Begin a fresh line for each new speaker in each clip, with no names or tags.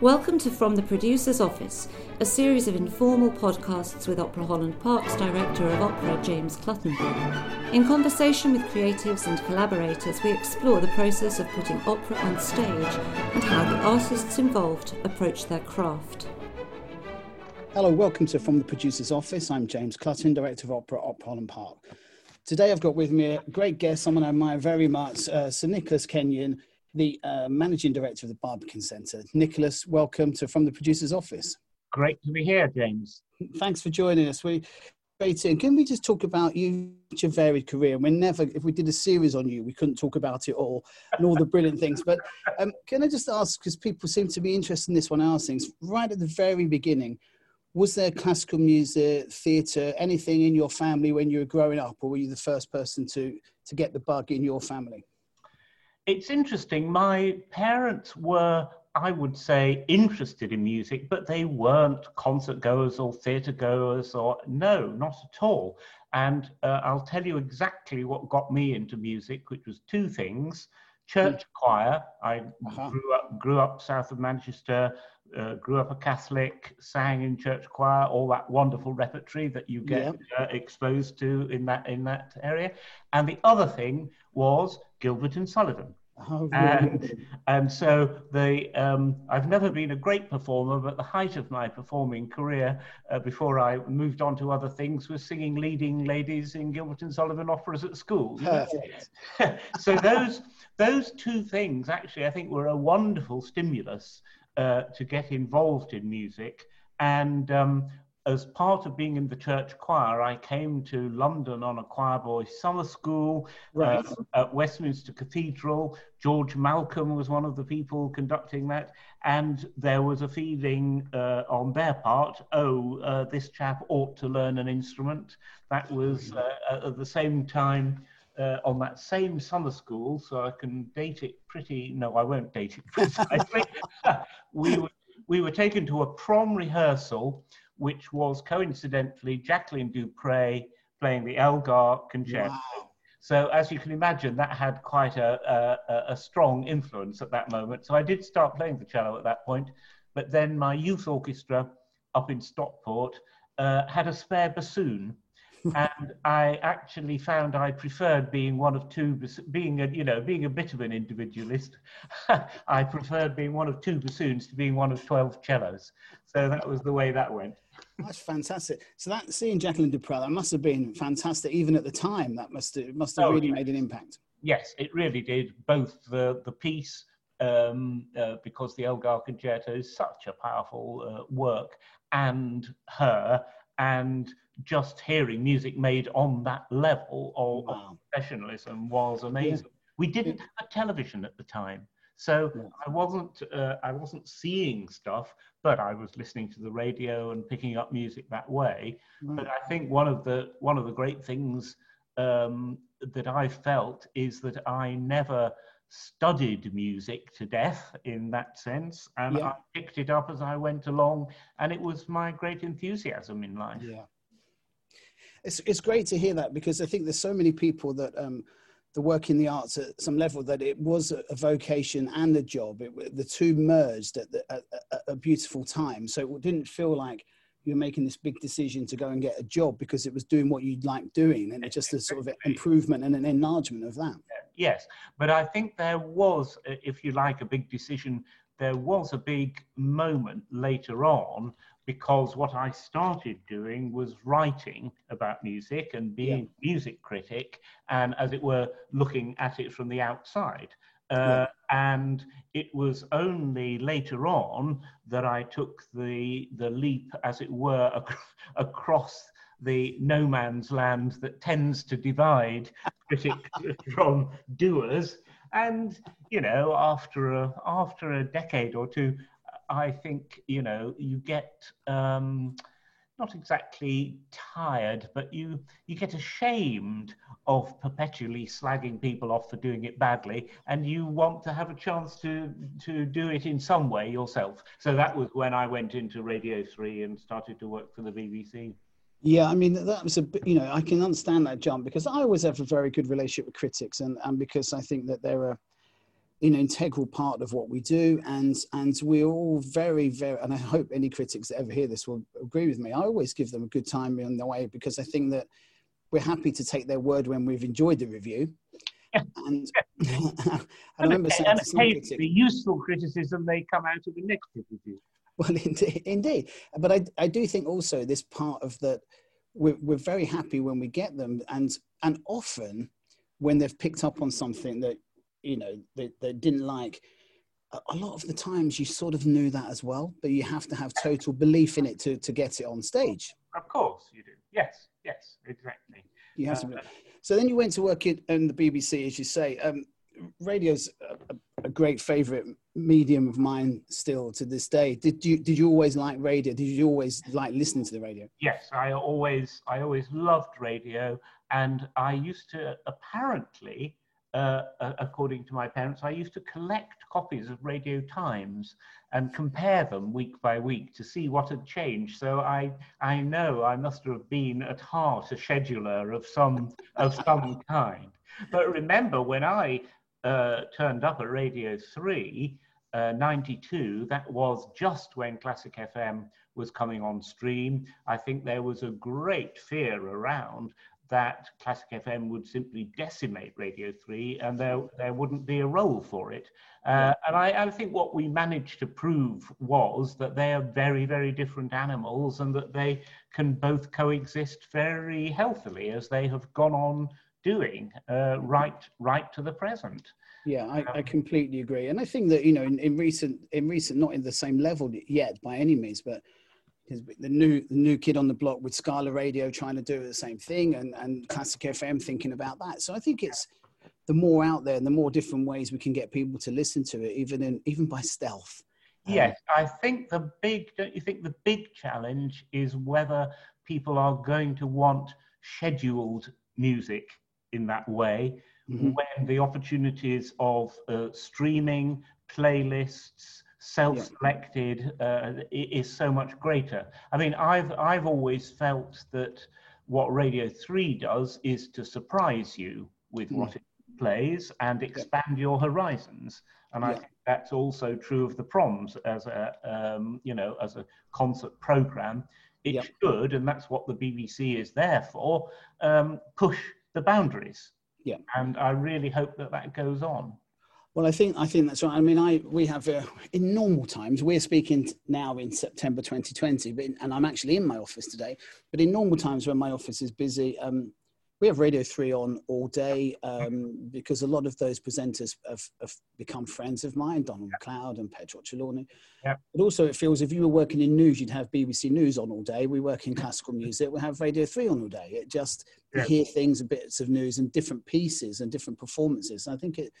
Welcome to From the Producer's Office, a series of informal podcasts with Opera Holland Park's Director of Opera, James Clutton. In conversation with creatives and collaborators, we explore the process of putting opera on stage and how the artists involved approach their craft.
Hello, welcome to From the Producer's Office. I'm James Clutton, Director of Opera, Opera Holland Park. Today I've got with me a great guest, someone I admire very much, uh, Sir Nicholas Kenyon, the uh, managing director of the Barbican Centre. Nicholas, welcome to From the Producer's Office.
Great to be here, James.
Thanks for joining us. We great in. Can we just talk about you, your varied career? We're never, if we did a series on you, we couldn't talk about it all and all the brilliant things. But um, can I just ask, because people seem to be interested in this one, ask things right at the very beginning. Was there classical music, theatre, anything in your family when you were growing up, or were you the first person to to get the bug in your family?
It's interesting. My parents were, I would say, interested in music, but they weren't concert goers or theatre goers, or no, not at all. And uh, I'll tell you exactly what got me into music, which was two things church mm. choir. I uh-huh. grew up grew up south of Manchester, uh, grew up a Catholic, sang in church choir, all that wonderful repertory that you get uh, exposed to in that in that area. And the other thing was Gilbert and Sullivan. Oh, and, and so the um, I've never been a great performer, but the height of my performing career uh, before I moved on to other things was singing leading ladies in Gilbert and Sullivan operas at school. Perfect. so those those two things actually I think were a wonderful stimulus uh, to get involved in music. And um, as part of being in the church choir, I came to London on a choir boy summer school right. uh, at Westminster Cathedral. George Malcolm was one of the people conducting that, and there was a feeling uh, on their part, oh, uh, this chap ought to learn an instrument. That was uh, at the same time. Uh, on that same summer school, so I can date it pretty. No, I won't date it precisely. we were we were taken to a prom rehearsal which was coincidentally Jacqueline du Pré playing the Elgar concerto. Wow. So as you can imagine, that had quite a, a, a, strong influence at that moment. So I did start playing the cello at that point, but then my youth orchestra up in Stockport uh, had a spare bassoon. And I actually found I preferred being one of two, being a, you know, being a bit of an individualist. I preferred being one of two bassoons to being one of 12 cellos. So that was the way that went.
That's fantastic. So that seeing Jacqueline du Pré, that must have been fantastic even at the time. That must have, must have oh, really made an impact.
Yes, it really did. Both the the piece um, uh, because the Elgar Concerto is such a powerful uh, work, and her, and just hearing music made on that level of, wow. of professionalism was amazing. Yeah. We didn't have a television at the time. So yeah. I wasn't uh, I wasn't seeing stuff, but I was listening to the radio and picking up music that way. Mm. But I think one of the one of the great things um, that I felt is that I never studied music to death in that sense, and yeah. I picked it up as I went along, and it was my great enthusiasm in life.
Yeah. It's, it's great to hear that because I think there's so many people that um, the work in the arts at some level that it was a vocation and a job. It, the two merged at, the, at, at, a beautiful time. So it didn't feel like you're making this big decision to go and get a job because it was doing what you'd like doing and it's just a sort of improvement and an enlargement of that.
Yes, but I think there was, if you like, a big decision. There was a big moment later on because what I started doing was writing about music and being yeah. music critic and, as it were, looking at it from the outside. Uh, yeah. And it was only later on that I took the the leap, as it were, ac- across the no man's land that tends to divide critics from doers. And you know, after a after a decade or two, I think you know you get um, not exactly tired, but you you get ashamed of perpetually slagging people off for doing it badly, and you want to have a chance to to do it in some way yourself. So that was when I went into Radio Three and started to work for the BBC.
Yeah, I mean that was a you know I can understand that jump because I always have a very good relationship with critics and and because I think that there are you know integral part of what we do. And and we're all very very and i hope any critics that ever hear this will agree with me. I always give them a good time on the way because i think that we're happy to take their word when we've enjoyed the review.
And, and, I remember saying and occasionally useful criticism they come out of the negative review.
Well indeed, indeed. but I, I do think also this part of that we're, we're very happy when we get them. And and often when they've picked up on something that you know they, they didn't like a lot of the times you sort of knew that as well but you have to have total belief in it to, to get it on stage.
Of course you do. Yes yes exactly.
You have uh, to so then you went to work in, in the bbc as you say. Um, radio's a, a, great favorite medium of mine still to this day. Did you did you always like radio? Did you always like listening to the radio?
Yes i always i always loved radio and i used to apparently uh, according to my parents, I used to collect copies of Radio Times and compare them week by week to see what had changed. So I, I know I must have been at heart a scheduler of some, of some kind. But remember, when I uh, turned up at Radio 3, uh, 92, that was just when Classic FM was coming on stream. I think there was a great fear around that Classic FM would simply decimate Radio 3 and there, there wouldn't be a role for it. Uh, and I, I, think what we managed to prove was that they are very, very different animals and that they can both coexist very healthily as they have gone on doing uh, right, right to the present.
Yeah, I, I, completely agree. And I think that, you know, in, in recent, in recent, not in the same level yet by any means, but because the new the new kid on the block with Scala Radio trying to do the same thing, and and Classic FM thinking about that. So I think it's the more out there, and the more different ways we can get people to listen to it, even in even by stealth.
Um, yes, I think the big don't you think the big challenge is whether people are going to want scheduled music in that way mm-hmm. when the opportunities of uh, streaming playlists self-selected uh, is so much greater. I mean, I've I've always felt that what Radio Three does is to surprise you with mm. what it plays and expand yeah. your horizons. And yeah. I think that's also true of the proms as a um, you know as a concert program. It yeah. should, and that's what the BBC is there for, um, push the boundaries.
Yeah.
And I really hope that that goes on.
Well, I think I think that's right. I mean, I we have uh, in normal times we're speaking now in September 2020, but in, and I'm actually in my office today. But in normal times when my office is busy, um, we have Radio Three on all day um, because a lot of those presenters have, have, become friends of mine, Donald Macleod and Petroc Trelawny.
Yeah.
But also, it feels if you were working in news, you'd have BBC News on all day. We work in classical music, we have Radio Three on all day. It just yeah. you hear things, bits of news, and different pieces and different performances. And I think it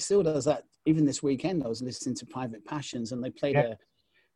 it still does that. Even this weekend, I was listening to Private Passions, and they played yeah. a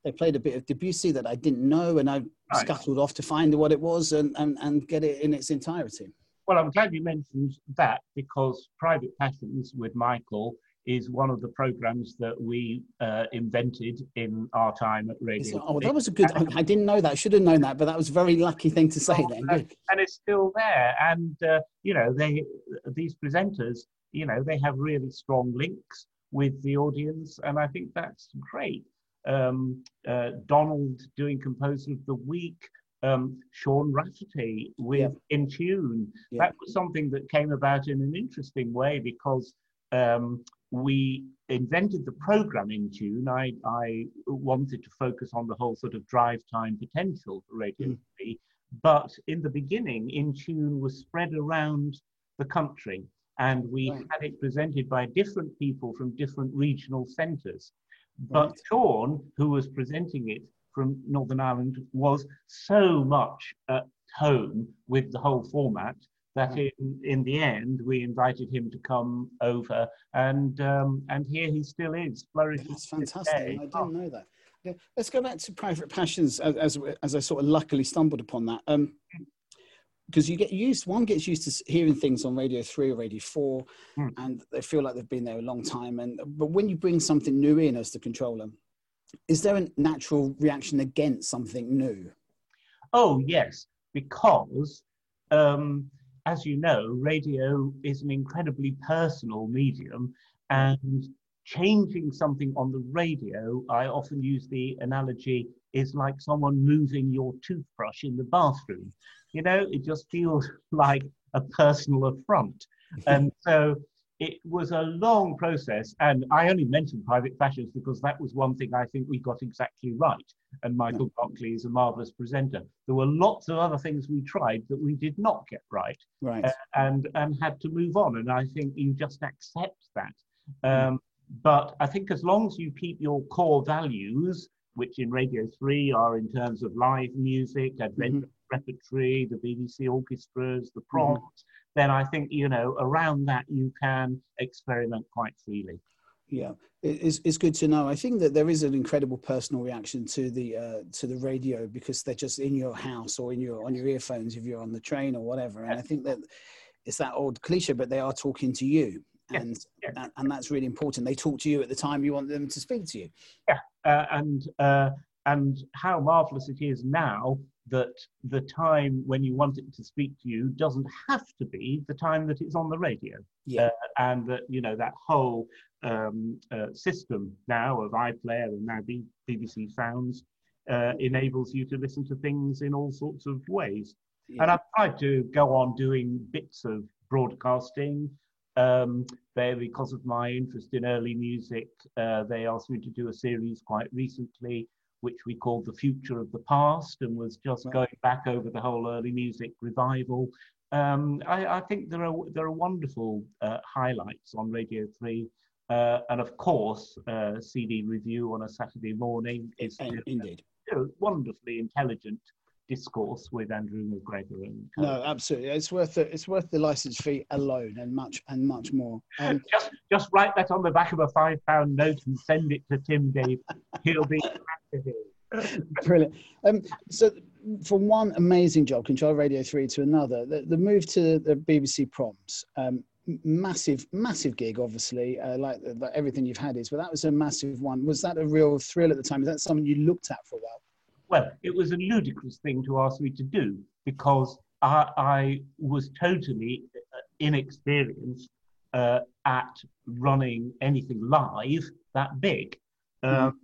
they played a bit of Debussy that I didn't know, and I nice. scuttled off to find what it was and, and, and get it in its entirety.
Well, I'm glad you mentioned that because Private Passions with Michael is one of the programs that we uh, invented in our time at Radio.
Oh, that was a good. I didn't know that. I should have known that, but that was a very lucky thing to say. then,
good. and it's still there. And uh, you know, they these presenters you know, they have really strong links with the audience, and I think that's great. Um, uh, Donald doing Composer of the Week, um, Sean Rafferty with yeah. In Tune. Yeah. That was something that came about in an interesting way because um, we invented the program in Tune. I, I wanted to focus on the whole sort of drive time potential for Radio mm. but in the beginning, In Tune was spread around the country and we right. had it presented by different people from different regional centres. But right. Sean, who was presenting it from Northern Ireland, was so much at home with the whole format that right. in, in the end we invited him to come over, and um, and here he still is flourishing.
That's fantastic! I didn't oh. know that. Yeah. Let's go back to private passions as, as, as I sort of luckily stumbled upon that. Um, because you get used one gets used to hearing things on radio 3 or radio 4 mm. and they feel like they've been there a long time and but when you bring something new in as the controller is there a natural reaction against something new
oh yes because um, as you know radio is an incredibly personal medium and changing something on the radio, I often use the analogy is like someone moving your toothbrush in the bathroom. You know, it just feels like a personal affront. and so it was a long process. And I only mentioned Private Passions because that was one thing I think we got exactly right. And Michael Berkeley is a marvelous presenter. There were lots of other things we tried that we did not get right.
Right. Uh,
and, and had to move on. And I think you just accept that. Um, but I think as long as you keep your core values, which in Radio 3 are in terms of live music, adventure mm-hmm. Repertory, the BBC orchestras, the proms, mm-hmm. then I think, you know, around that you can experiment quite freely.
Yeah, it's, it's good to know. I think that there is an incredible personal reaction to the uh, to the radio because they're just in your house or in your on your earphones if you're on the train or whatever. And I think that it's that old cliche, but they are talking to you and, yeah. and that's really important. They talk to you at the time you want them to speak to you.
Yeah, uh, and uh, and how marvelous it is now that the time when you want it to speak to you doesn't have to be the time that it's on the radio.
Yeah, uh,
and that you know that whole um, uh, system now of iPlayer and now BBC Sounds uh, enables you to listen to things in all sorts of ways. Yeah. And I've tried to go on doing bits of broadcasting um, they, because of my interest in early music, uh, they asked me to do a series quite recently, which we called The Future of the Past, and was just going back over the whole early music revival. Um, I, I, think there are there are wonderful uh, highlights on Radio Three, uh, and of course, uh, CD review on a Saturday morning is
indeed.
wonderfully intelligent discourse with Andrew McGregor. And
no, absolutely, it's worth the, it's worth the license fee alone, and much and much more.
Um, just just write that on the back of a five pound note and send it to Tim Davie. He'll be
Brilliant. Um, so, from one amazing job, Control Radio Three, to another, the, the move to the BBC Proms. Um, massive massive gig obviously uh, like, like everything you've had is but that was a massive one was that a real thrill at the time is that something you looked at for a while
well, it was a ludicrous thing to ask me to do because I, I was totally uh, inexperienced uh, at running anything live that big. Um,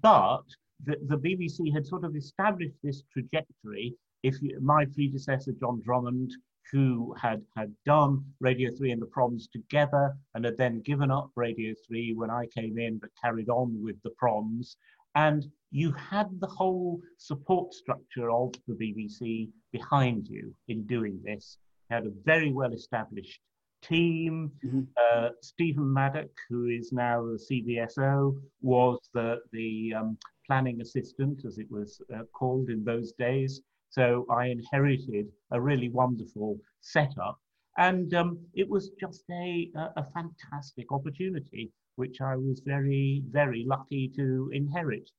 but the, the, BBC had sort of established this trajectory. If you, my predecessor, John Drummond, who had, had done Radio 3 and the Proms together and had then given up Radio 3 when I came in, but carried on with the Proms, and you had the whole support structure of the BBC behind you in doing this. You had a very well established team. Mm-hmm. Uh, Stephen Maddock, who is now the CBSO, was the, the um, planning assistant, as it was uh, called in those days. So I inherited a really wonderful setup. And um, it was just a, a fantastic opportunity which I was very, very lucky to inherit.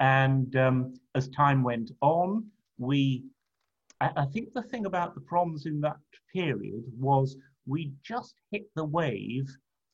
And um, as time went on, we, I, I think the thing about the proms in that period was we just hit the wave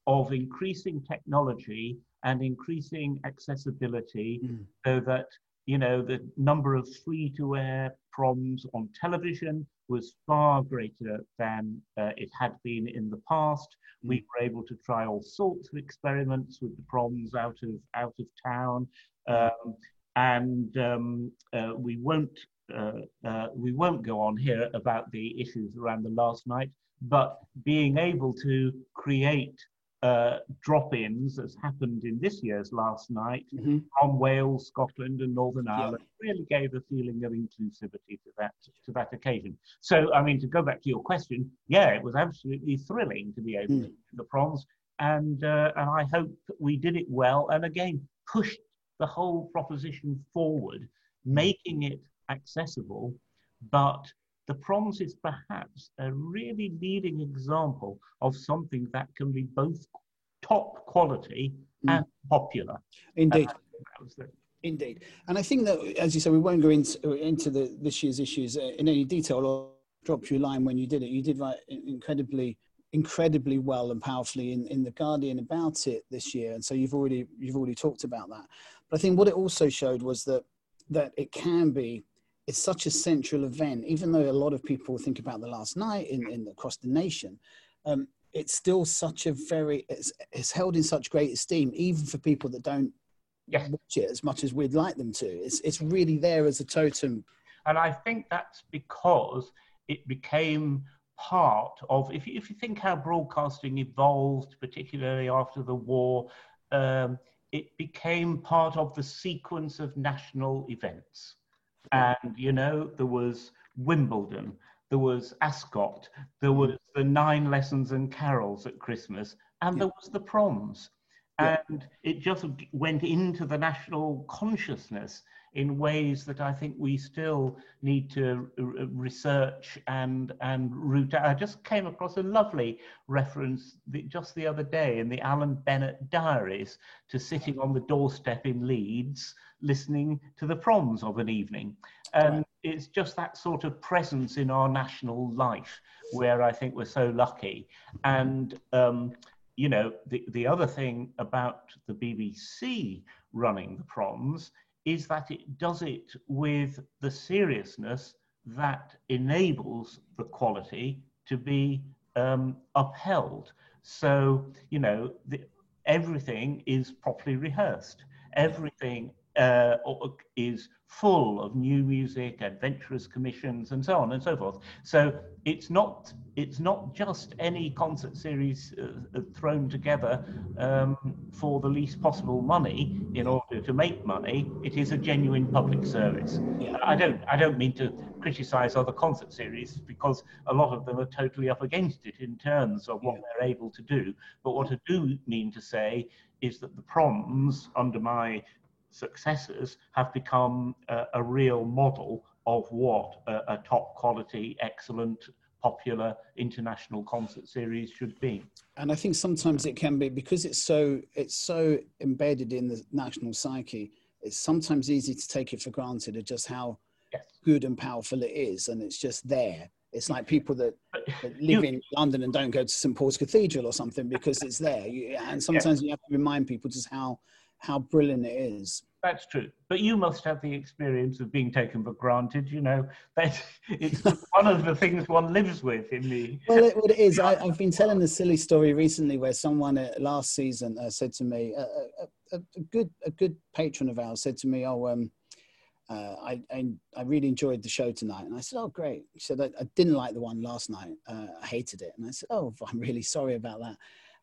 of increasing technology and increasing accessibility mm. so that you know the number of free to air proms on television was far greater than uh, it had been in the past. Mm. We were able to try all sorts of experiments with the proms out of out of town, mm. um, and um, uh, we won't uh, uh, we won't go on here about the issues around the last night. But being able to create uh, drop-ins, as happened in this year's last night, mm-hmm. from Wales, Scotland, and Northern Ireland, yeah. really gave a feeling of inclusivity to that to that occasion. So, I mean, to go back to your question, yeah, it was absolutely thrilling to be able mm. to do the proms, and uh, and I hope that we did it well, and again pushed the whole proposition forward, making it accessible, but the proms is perhaps a really leading example of something that can be both top quality mm. and popular.
Indeed. Uh, Indeed. And I think that, as you said, we won't go into, into the, this year's issues uh, in any detail or drop you a line when you did it. You did write incredibly incredibly well and powerfully in, in the Guardian about it this year, and so you've already you've already talked about that. But I think what it also showed was that that it can be it's such a central event, even though a lot of people think about the last night in, in across the nation. Um, it's still such a very it's, it's held in such great esteem, even for people that don't watch it as much as we'd like them to. It's it's really there as a totem.
And I think that's because it became part of, if you, if you think how broadcasting evolved, particularly after the war, um, it became part of the sequence of national events. And, you know, there was Wimbledon, there was Ascot, there mm. was the nine lessons and carols at Christmas, and there was the proms.
Yeah.
And it just went into the national consciousness in ways that I think we still need to r- research and and root out. I just came across a lovely reference just the other day in the Alan Bennett diaries to sitting on the doorstep in Leeds listening to the proms of an evening. And
Right.
it's just that sort of presence in our national life where I think we're so lucky. And um, you know, the, the other thing about the BBC running the proms is that it does it with the seriousness that enables the quality to be um, upheld. So, you know, the, everything is properly rehearsed. Everything uh, is full of new music, adventurous commissions, and so on and so forth. So it's not it's not just any concert series uh, uh, thrown together um, for the least possible money in order to make money. It is a genuine public service.
Yeah.
I don't I don't mean to criticize other concert series because a lot of them are totally up against it in terms of what
Yeah.
they're able to do. But what I do mean to say is that the proms under my successors have become a, a real model of what a, a top quality, excellent, popular international concert series should be.
And I think sometimes it can be because it's so it's so embedded in the national psyche. It's sometimes easy to take it for granted of just how
Yes.
good and powerful it is, and it's just there. It's like people that, that
you-
live in London and don't go to St Paul's Cathedral or something because it's there. You, and sometimes you have to remind people just how how brilliant it is.
That's true. But you must have the experience of being taken for granted. You know, that it's one of the things one lives with in the.
Well, it, it is, I, I've been telling a silly story recently where someone uh, last season uh, said to me, uh, a, a, good a good patron of ours said to me, "Oh, um, uh, I, I I really enjoyed the show tonight," and I said, "Oh, great." She said, "I, I didn't like the one last night. Uh, I hated it," and I said, "Oh, I'm really sorry about that."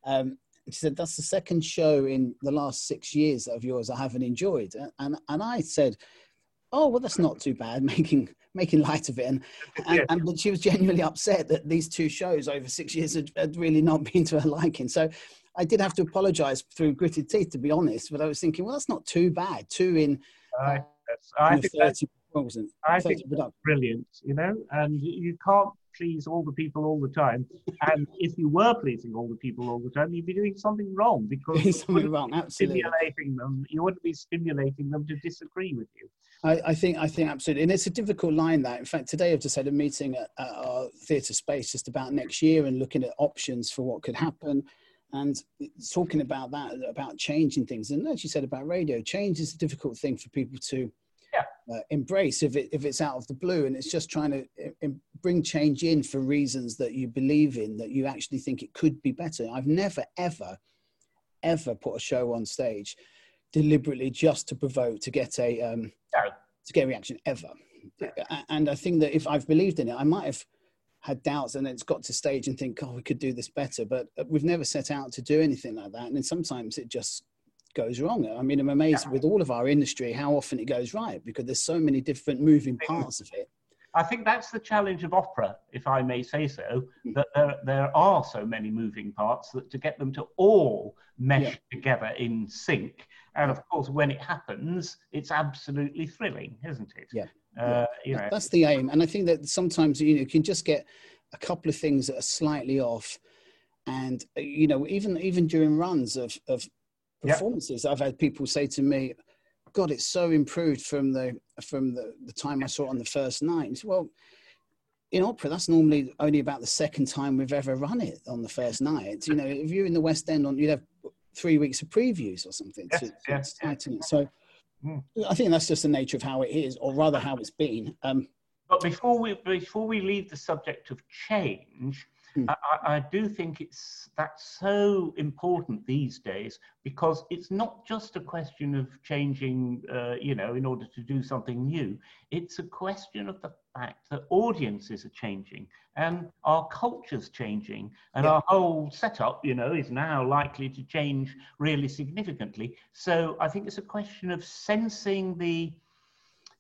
Um, she said, "That's the second show in the last six years of yours I haven't enjoyed," and and I said. Oh well, that's not too bad. Making making light of it, and and,
Yeah.
and but she was genuinely upset that these two shows over six years had, had really not been to her liking. So I did have to apologise through gritted teeth, to be honest. But I was thinking, well, that's not too bad. Two in,
I,
uh,
I
in
think
a
that's
was it?
I
30
think
production.
brilliant, you know, and you can't please all the people all the time. And if you were pleasing all the people all the time, you'd be doing something wrong because
something
wouldn't
wrong, absolutely.
stimulating them. You wouldn't be stimulating them to disagree with you.
I, I think I think absolutely, and it's a difficult line. That in fact, today I've just had a meeting at, at our theatre space just about next year and looking at options for what could happen, and talking about that about changing things. And as you said about radio, change is a difficult thing for people to. Uh, embrace if it if it's out of the blue, and it's just trying to uh, bring change in for reasons that you believe in, that you actually think it could be better. I've never ever ever put a show on stage deliberately just to provoke to get a um, to get a reaction ever. And I think that if I've believed in it, I might have had doubts and it's got to stage and think, oh, we could do this better. But uh, we've never set out to do anything like that. And then sometimes it just goes wrong. I mean, I'm amazed with all of our industry how often it goes right because there's so many different moving parts of it.
I think that's the challenge of opera, if I may say so,
Hmm.
that there, there are so many moving parts that to get them to all mesh
Yeah.
together in sync. And of course, when it happens, it's absolutely thrilling, isn't it?
Yeah.
Uh, you know,
That's the aim. And I think that sometimes you, know, you can just get a couple of things that are slightly off. And, uh, you know, even even during runs of, of Performances, I've had people say to me, God, it's so improved from the from the, the time I saw it on the first night. And said, well, in opera, that's normally only about the second time we've ever run it on the first night. You know, if you're in the West End, on you'd have three weeks of previews or something
Yes,
to, to
yes,
tighten it. So
Mm.
I think that's just the nature of how it is, or rather how it's been. Um,
But before we before we leave the subject of change, Mm. I, I, do think it's that's so important these days because it's not just a question of changing, uh, you know, in order to do something new. It's a question of the fact that audiences are changing and our culture's changing and yeah. our whole setup, you know, is now likely to change really significantly. So I think it's a question of sensing the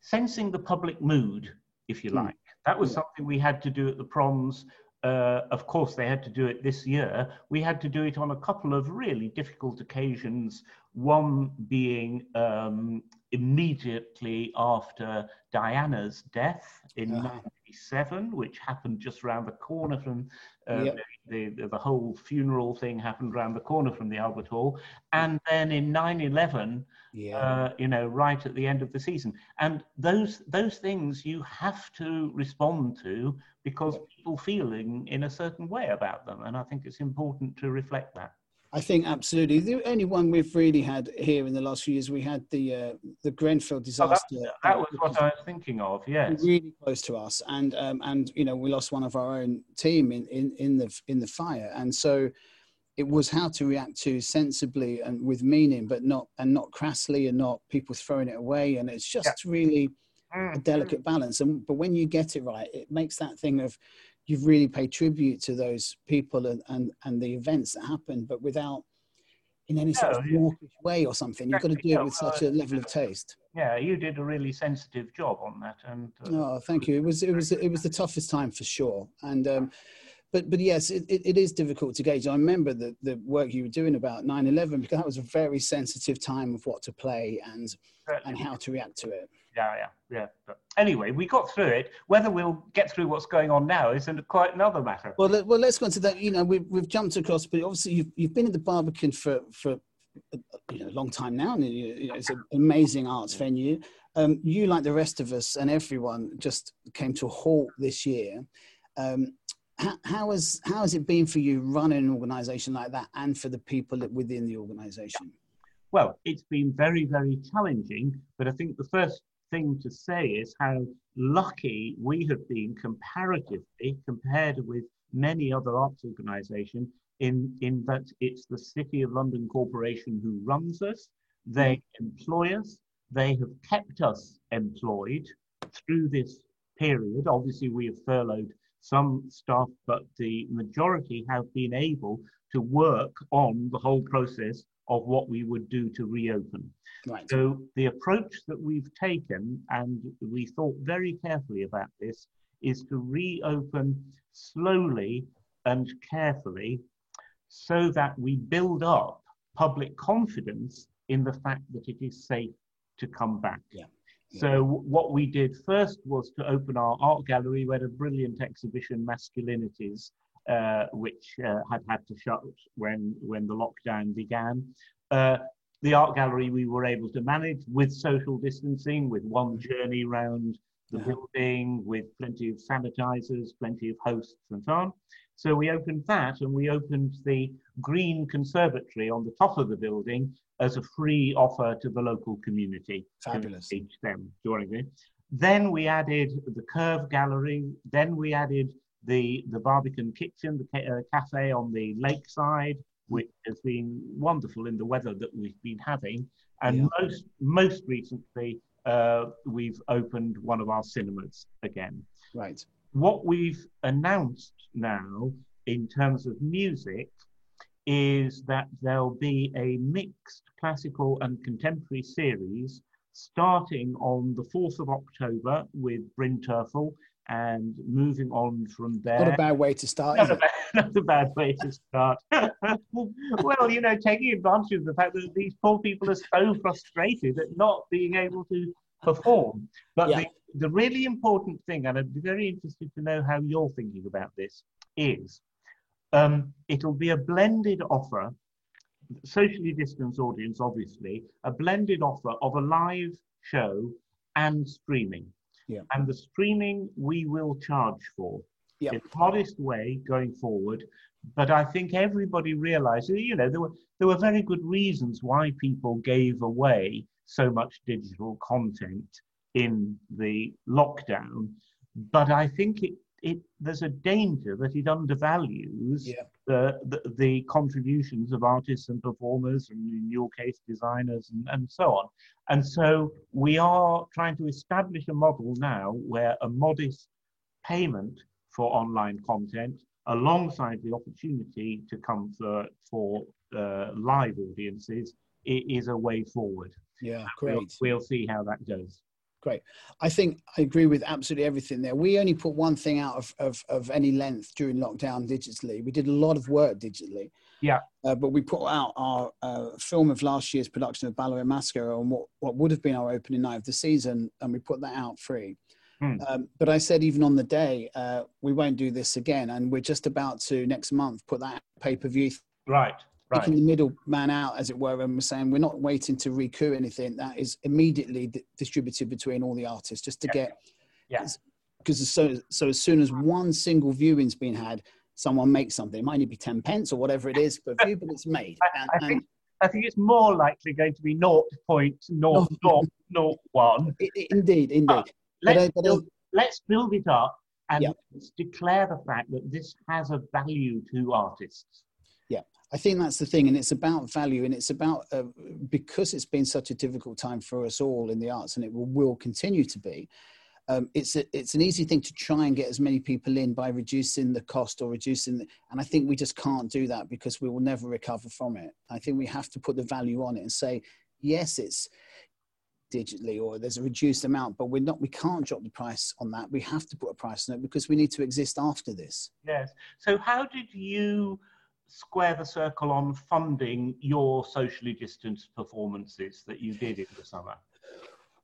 sensing the public mood, if you mm. like. That was something we had to do at the proms uh, of course, they had to do it this year. We had to do it on a couple of really difficult occasions. One being um, immediately after Diana's death in uh-huh. 97, which happened just around the corner from uh, yep. the, the, the, whole funeral thing happened around the corner from the Albert Hall. And then in 9 11, yeah. uh, you know, right at the end of the season. And those, those things you have to respond to because people feeling in a certain way about them. And I think it's important to reflect that.
I think absolutely. The only one we've really had here in the last few years, we had the uh, the Grenfell disaster.
Oh, that, that, was what I was thinking of. Yes,
really close to us, and um, and you know we lost one of our own team in, in in the in the fire, and so it was how to react to sensibly and with meaning, but not and not crassly and not people throwing it away, and it's just yeah. really a mm, delicate mm. balance. And but when you get it right, it makes that thing of you've really paid tribute to those people and and, and the events that happened, but without in any sort no, of mawkish way or something. You've got to do it with such a level of taste.
Yeah, you did a really sensitive job on that. And
uh, oh, thank you. It was it was it was the toughest time for sure. And um, but but yes, it, it, it is difficult to gauge. I remember the the work you were doing about 9/11 because that was a very sensitive time of what to play and and how to react to it
yeah, yeah, yeah. But anyway, we got through it. Whether we'll get through what's going on now is quite another matter.
Well, let, well, let's go into that. You know, we've we've jumped across, but obviously you've you've been at the Barbican for for you know a long time now, and you know, it's an amazing arts venue. Um, you, like the rest of us and everyone, just came to a halt this year. Um, how, how, has how has it been for you running an organisation like that, and for the people within the organisation?
Well, it's been very, very challenging, but I think the first thing to say is how lucky we have been comparatively compared with many other arts organisations in, in that it's the City of London Corporation who runs us, they employ us, they have kept us employed through this period. Obviously, we have furloughed some staff, but the majority have been able to work on the whole process of what we would do to reopen. Right. So the approach that we've taken, and we thought very carefully about this, is to reopen slowly and carefully so that we build up public confidence in the fact that it is safe to come back. Yeah. Yeah. So what we did first was to open our art gallery. We had a brilliant exhibition, Masculinities, uh, which uh, had had to shut when, when the lockdown began. Uh, the art gallery we were able to manage with social distancing, with one journey round the yeah. building, with plenty of sanitizers, plenty of hosts, and so on. So we opened that and we opened the Green Conservatory on the top of the building as a free offer to the local community.
Fabulous.
To them during it. Then we added the Curve Gallery. Then we added the, the Barbican Kitchen, the ca- uh, cafe on the lakeside which has been wonderful in the weather that we've been having. And yeah. most most recently, uh, we've opened one of our cinemas again.
Right.
What we've announced now in terms of music is that there'll be a mixed classical and contemporary series starting on the 4th of October with Bryn Terfel and moving on from there.
Not a bad way to start.
Not, a bad, not a bad way to start. well, you know, taking advantage of the fact that these poor people are so frustrated at not being able to perform. But yeah. the, the really important thing, and I'd be very interested to know how you're thinking about this, is um, it'll be a blended offer, socially distanced audience, obviously, a blended offer of a live show and streaming. Yeah. And the streaming we will charge for yeah. in a modest way going forward. But I think everybody realizes, you know, there were there were very good reasons why people gave away so much digital content in the lockdown. But I think it it there's a danger that it undervalues
Yeah.
The, the the contributions of artists and performers, and in your case, designers and, and so on. And so we are trying to establish a model now where a modest payment for online content, alongside the opportunity to come for for uh, live audiences, is a way forward.
Yeah,
We'll,
great.
we'll see how that goes.
Great. I think I agree with absolutely everything there. We only put one thing out of, of, of any length during lockdown digitally. We did a lot of work digitally.
Yeah.
Uh, but we put out our uh, film of last year's production of Ballo in Maschera on what, what would have been our opening night of the season, and we put that out free.
Hmm.
Um, but I said, even on the day, uh, we won't do this again. And we're just about to next month put that pay per view
Right, right.
taking the middleman out, as it were, and we're saying we're not waiting to recoup anything. That is immediately di- distributed between all the artists, just to
Yeah.
get.
Yeah.
Because so so as soon as one single viewing's been had, someone makes something. It might only be ten pence or whatever it is per view, but it's made.
I,
And,
I think I think it's more likely going to be 0.0001.
i- i- indeed, indeed. But
Let's,
I- but uh, uh,
build, let's build it up and
Yeah.
declare the fact that this has a value to artists.
I think that's the thing, and it's about value, and it's about uh, because it's been such a difficult time for us all in the arts, and it will, will continue to be. Um, it's a, it's an easy thing to try and get as many people in by reducing the cost or reducing, the, and I think we just can't do that because we will never recover from it. I think we have to put the value on it and say, yes, it's digitally or there's a reduced amount, but we're not. We can't drop the price on that. We have to put a price on it because we need to exist after this.
Yes. So, how did you square the circle on funding your socially distanced performances that you did in the summer?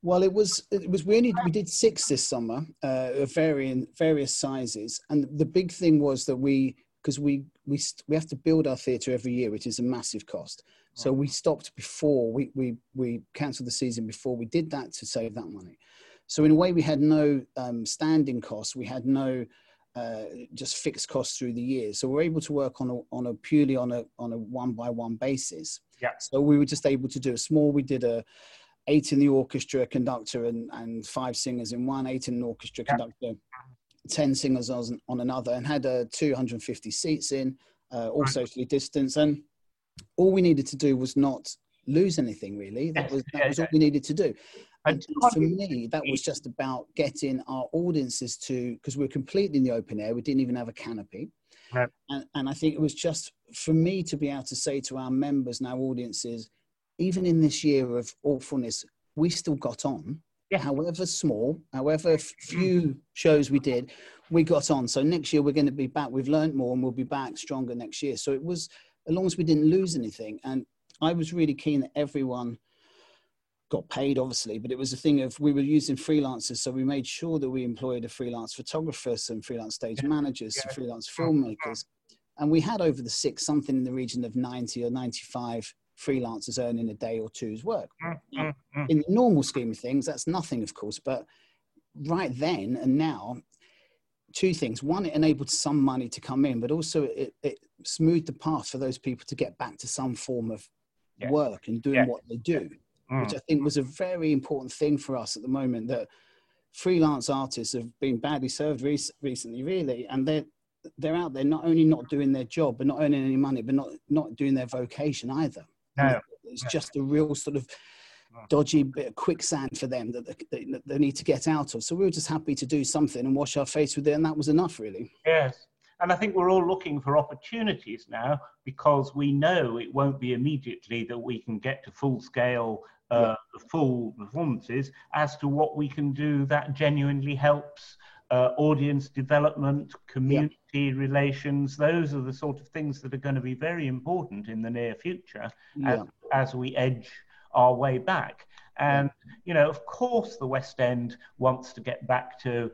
Well, it was it was we only we did six this summer, uh, of varying various sizes, and the big thing was that we because we we st- we have to build our theatre every year, which is a massive cost. So we stopped before we we we cancelled the season before we did that to save that money. So in a way, we had no um, standing costs. We had no uh, just fixed costs through the years. So we're able to work on a on a purely on a on a one by one basis.
Yeah.
So we were just able to do a small. We did a eight in the orchestra, a conductor, and, and five singers in one, eight in an orchestra,
Yeah.
conductor, 10 singers on, on another, and had uh, 250 seats in, uh, all
Right.
socially distanced. And all we needed to do was not lose anything, really. That was, that was all we needed to do.
And
for me, that was just about getting our audiences to, because we're completely in the open air, we didn't even have a canopy.
Right.
And, and I think it was just for me to be able to say to our members and our audiences, even in this year of awfulness, we still got on.
Yeah.
However small, however few shows we did, we got on. So next year we're going to be back. We've learned more and we'll be back stronger next year. So it was, as long as we didn't lose anything. And I was really keen that everyone got paid, obviously, but it was a thing of we were using freelancers. So we made sure that we employed a freelance photographer, some freelance stage
Yeah.
managers, some
Yeah.
freelance filmmakers. And we had over the six something in the region of 90 or 95 freelancers earning a day or two's work.
Mm, mm, mm.
In the normal scheme of things, that's nothing, of course. But right then and now, two things. One, it enabled some money to come in, but also it, it smoothed the path for those people to get back to some form of
Yes.
work and doing
Yes.
what they do
Mm.
which I think was a very important thing for us at the moment. That freelance artists have been badly served rec- recently, really, and they're they're out there not only not doing their job, but not earning any money, but not not doing their vocation either.
No.
It's
No.
just a real sort of dodgy bit of quicksand for them that they, that they need to get out of. So we were just happy to do something and wash our face with it, and that was enough, really.
Yes. And I think we're all looking for opportunities now because we know it won't be immediately that we can get to full scale, uh, full performances as to what we can do that genuinely helps uh, audience development, community relations. Those are the sort of things that are going to be very important in the near future as,
Yeah,
as we edge our way back. And, you know, of course, the West End wants to get back to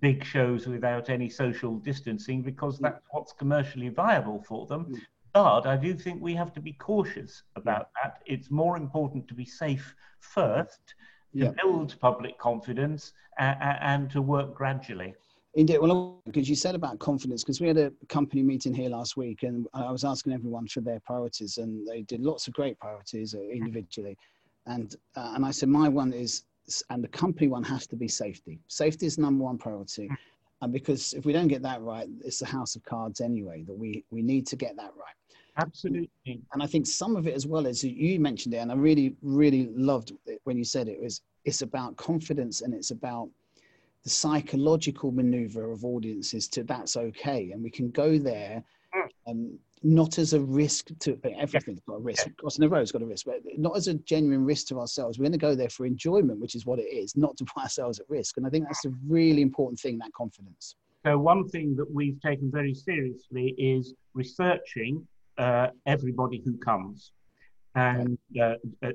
big shows without any social distancing because that's what's commercially viable for them.
Mm.
But I do think we have to be cautious about that. It's more important to be safe first, to
Yeah.
build public confidence, a- and to work gradually.
Indeed. Well, because you said about confidence, because we had a company meeting here last week, and I was asking everyone for their priorities, and they did lots of great priorities uh, individually, and uh, and I said my one is, and the company one has to be safety. Safety is number one priority, and because if we don't get that right, it's a house of cards anyway. That we we need to get that right.
Absolutely.
And I think some of it as well as you mentioned it, and I really really loved it when you said it was it's about confidence and it's about the psychological maneuver of audiences to that's okay, and we can go there. Um, not as a risk to everything's got a risk. Yeah. Crossing the road's got a risk, but not as a genuine risk to ourselves. We're going to go there for enjoyment, which is what it is, not to put ourselves at risk. And I think that's a really important thing, that confidence.
So one thing that we've taken very seriously is researching uh, everybody who comes and uh, uh,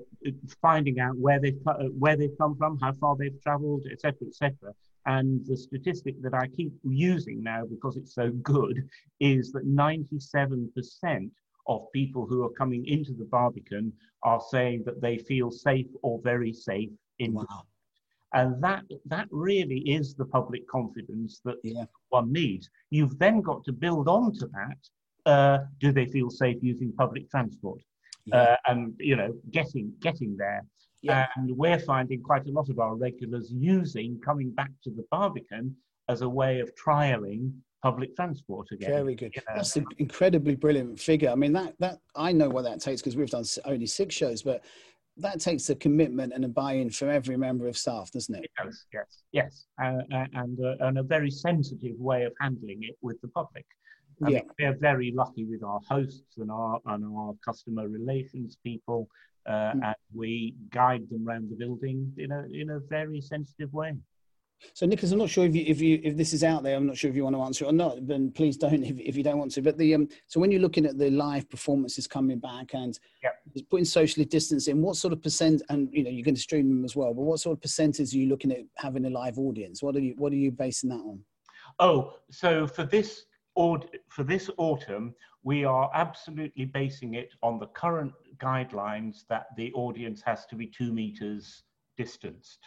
finding out where they've, uh, where they've come from, how far they've travelled, etc., etc. And the statistic that I keep using now because it's so good is that 97% of people who are coming into the Barbican are saying that they feel safe or very safe in wow. And that that really is the public confidence that yeah. one needs. You've then got to build on to that. Uh, do they feel safe using public transport? Yeah. Uh, and you know, getting getting there. Yeah. And we're finding quite a lot of our regulars using coming back to the Barbican as a way of trialing public transport again.
Very good. You know? That's an incredibly brilliant figure. I mean, that that I know what that takes because we've done only six shows, but that takes a commitment and a buy-in from every member of staff, doesn't it?
Yes, yes, yes, uh, and uh, and a very sensitive way of handling it with the public. I yeah. Mean, we're very lucky with our hosts and our and our customer relations people uh, mm. and we guide them around the building in a in a very sensitive way.
So, Nicholas, I'm not sure if you if you if this is out there. I'm not sure if you want to answer it or not. Then please don't if, if you don't want to. But the um, so when you're looking at the live performances coming back and yep. putting socially distancing, what sort of percent? And you know you're going to stream them as well. But what sort of percentage are you looking at having a live audience? What are you what are you basing that on?
Oh, so for this for this autumn, we are absolutely basing it on the current guidelines that the audience has to be two meters distanced.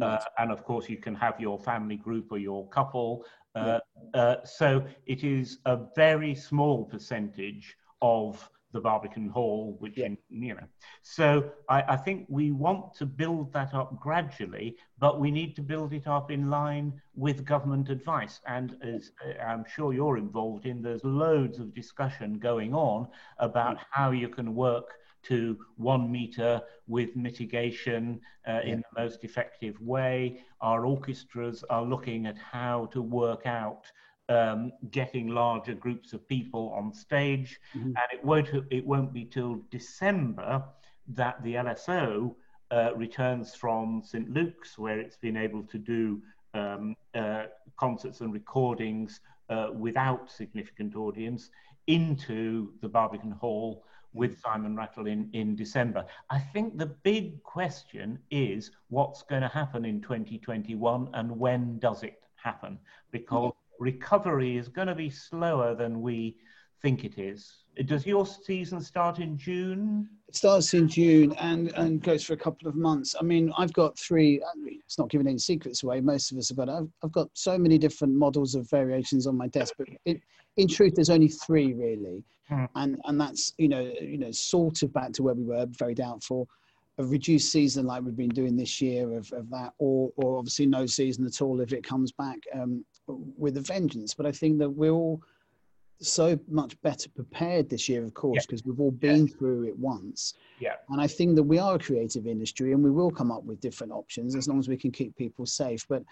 Uh, and of course, you can have your family group or your couple. Uh, uh, so it is a very small percentage of the Barbican Hall, which yeah. you know. So I, I, think we want to build that up gradually, but we need to build it up in line with government advice. And as uh, I'm sure you're involved in, there's loads of discussion going on about how you can work to one meter with mitigation uh, in the most effective way. Our orchestras are looking at how to work out um, getting larger groups of people on stage, mm-hmm. and it won't it won't be till December that the LSO uh, returns from St Luke's, where it's been able to do um, uh, concerts and recordings uh, without significant audience, into the Barbican Hall with Simon Rattle in, in December. I think the big question is what's going to happen in 2021 and when does it happen? Because recovery is going to be slower than we think it is. Does your season start in June?
It starts in June and, and goes for a couple of months. I mean, I've got three, I mean, it's not giving any secrets away. Most of us have got, I've, I've got so many different models of variations on my desk, but it, in truth, there's only three really. Hmm. And, and that's, you know, you know, sort of back to where we were, very doubtful a reduced season like we've been doing this year of, of that, or, or obviously no season at all if it comes back um, with a vengeance. But I think that we're all so much better prepared this year, of course, because yeah. we've all been yeah. through it once.
Yeah.
And I think that we are a creative industry and we will come up with different options as long as we can keep people safe. But,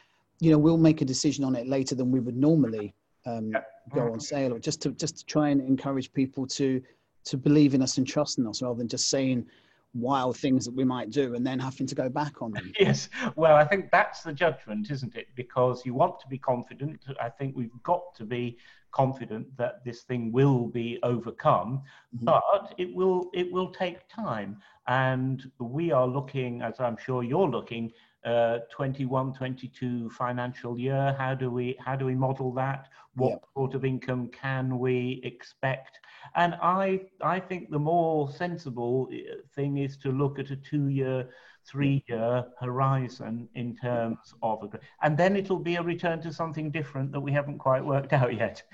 you know, we'll make a decision on it later than we would normally um, yeah. go on sale or just to just to try and encourage people to to believe in us and trust in us rather than just saying wild things that we might do and then having to go back on them.
yes. Well, I think that's the judgment, isn't it? Because you want to be confident. I think we've got to be confident that this thing will be overcome, mm-hmm. but it will it will take time. And we are looking, as I'm sure you're looking, uh, 21, 22 financial year. How do we how do we model that? What yep. sort of income can we expect? And I I think the more sensible uh, thing is to look at a two year, three year horizon in terms of a, and then it'll be a return to something different that we haven't quite worked out yet.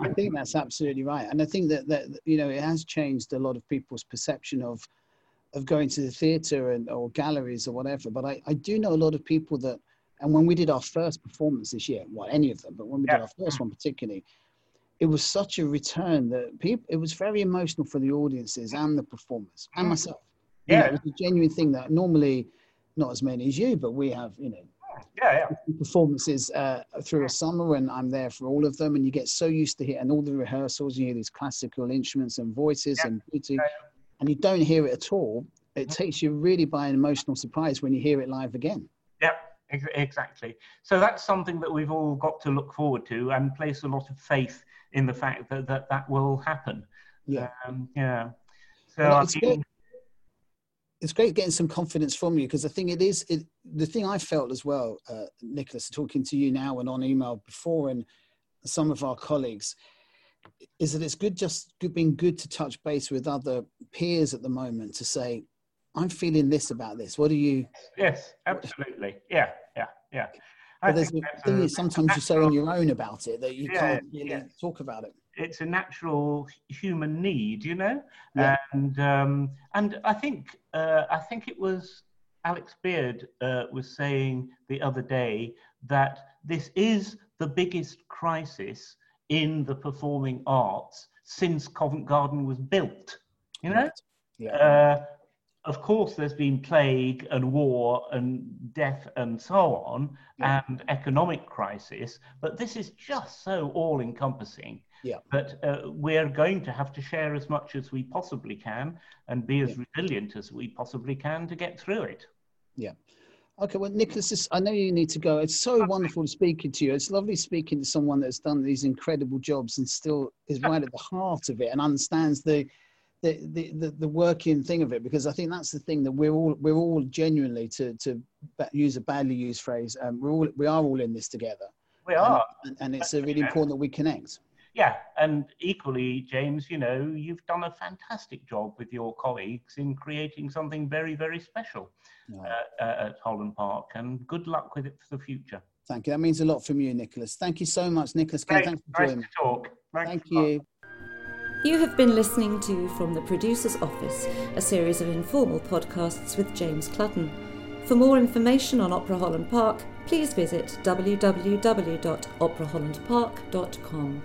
I think that's absolutely right, and I think that that you know it has changed a lot of people's perception of of going to the theatre and or galleries or whatever. But I, I do know a lot of people that And when we did our first performance this year, well, any of them, but when we
Yeah.
did our first one particularly, it was such a return that people. It was very emotional for the audiences and the performers and
Mm.
myself. You know,
Yeah.
it was a genuine thing that normally, not as many as you, but we have, you know,
Yeah, yeah.
performances uh, through a summer and I'm there for all of them and you get so used to it and all the rehearsals you hear these classical instruments and voices
Yeah.
and beauty
Yeah.
And you don't hear it at all it
Mhm.
takes you really by an emotional surprise when you hear it live again
Yeah, ex- exactly. So that's something that we've all got to look forward to and place a lot of faith in the fact that that, that will happen.
yeah
Um, yeah. So
Well, it's
mean,
it's great getting some confidence from you because I think it is it, the thing I felt as well, uh, Nicholas, talking to you now and on email before, and some of our colleagues, is that it's good just good, being good to touch base with other peers at the moment to say, I'm feeling this about this. What do you?
yes, absolutely. Yeah, yeah, yeah. I
But there's
think
the thing
a-
is sometimes you're so on your own about it that you
Yeah,
can't really
yeah.
talk about it.
it's a natural human need, you know,
Yeah.
and um, and I think uh, I think it was Alex Beard uh, was saying the other day that this is the biggest crisis in the performing arts since Covent Garden was built. You know,
Yeah.
uh, of course, there's been plague and war and death and so on,
Yeah.
and economic crisis, but this is just so all encompassing
Yeah.
that uh, we're going to have to share as much as we possibly can and be as resilient as we possibly can to get through it.
Okay, well, Nicholas, this, I know you need to go. It's so wonderful speaking to you. It's lovely speaking to someone that's done these incredible jobs and still is right at the heart of it and understands the the, the, the, the working thing of it because I think that's the thing that we're all we're all genuinely to to use a badly used phrase um, we're all we are all in this together
We are.
and, and it's uh, really important that we connect
Yeah, and equally, James, you know, you've done a fantastic job with your colleagues in creating something very, very special
No,
uh, uh, at Holland Park, and good luck with it for the future.
thank you that means a lot from you Nicholas thank you so much Nicholas
Great,
thanks for
nice
joining
to
me.
talk. Thanks
thank you
You have been listening to From the Producer's Office, a series of informal podcasts with James Clutton. For more information on Opera Holland Park, please visit www.operahollandpark.com.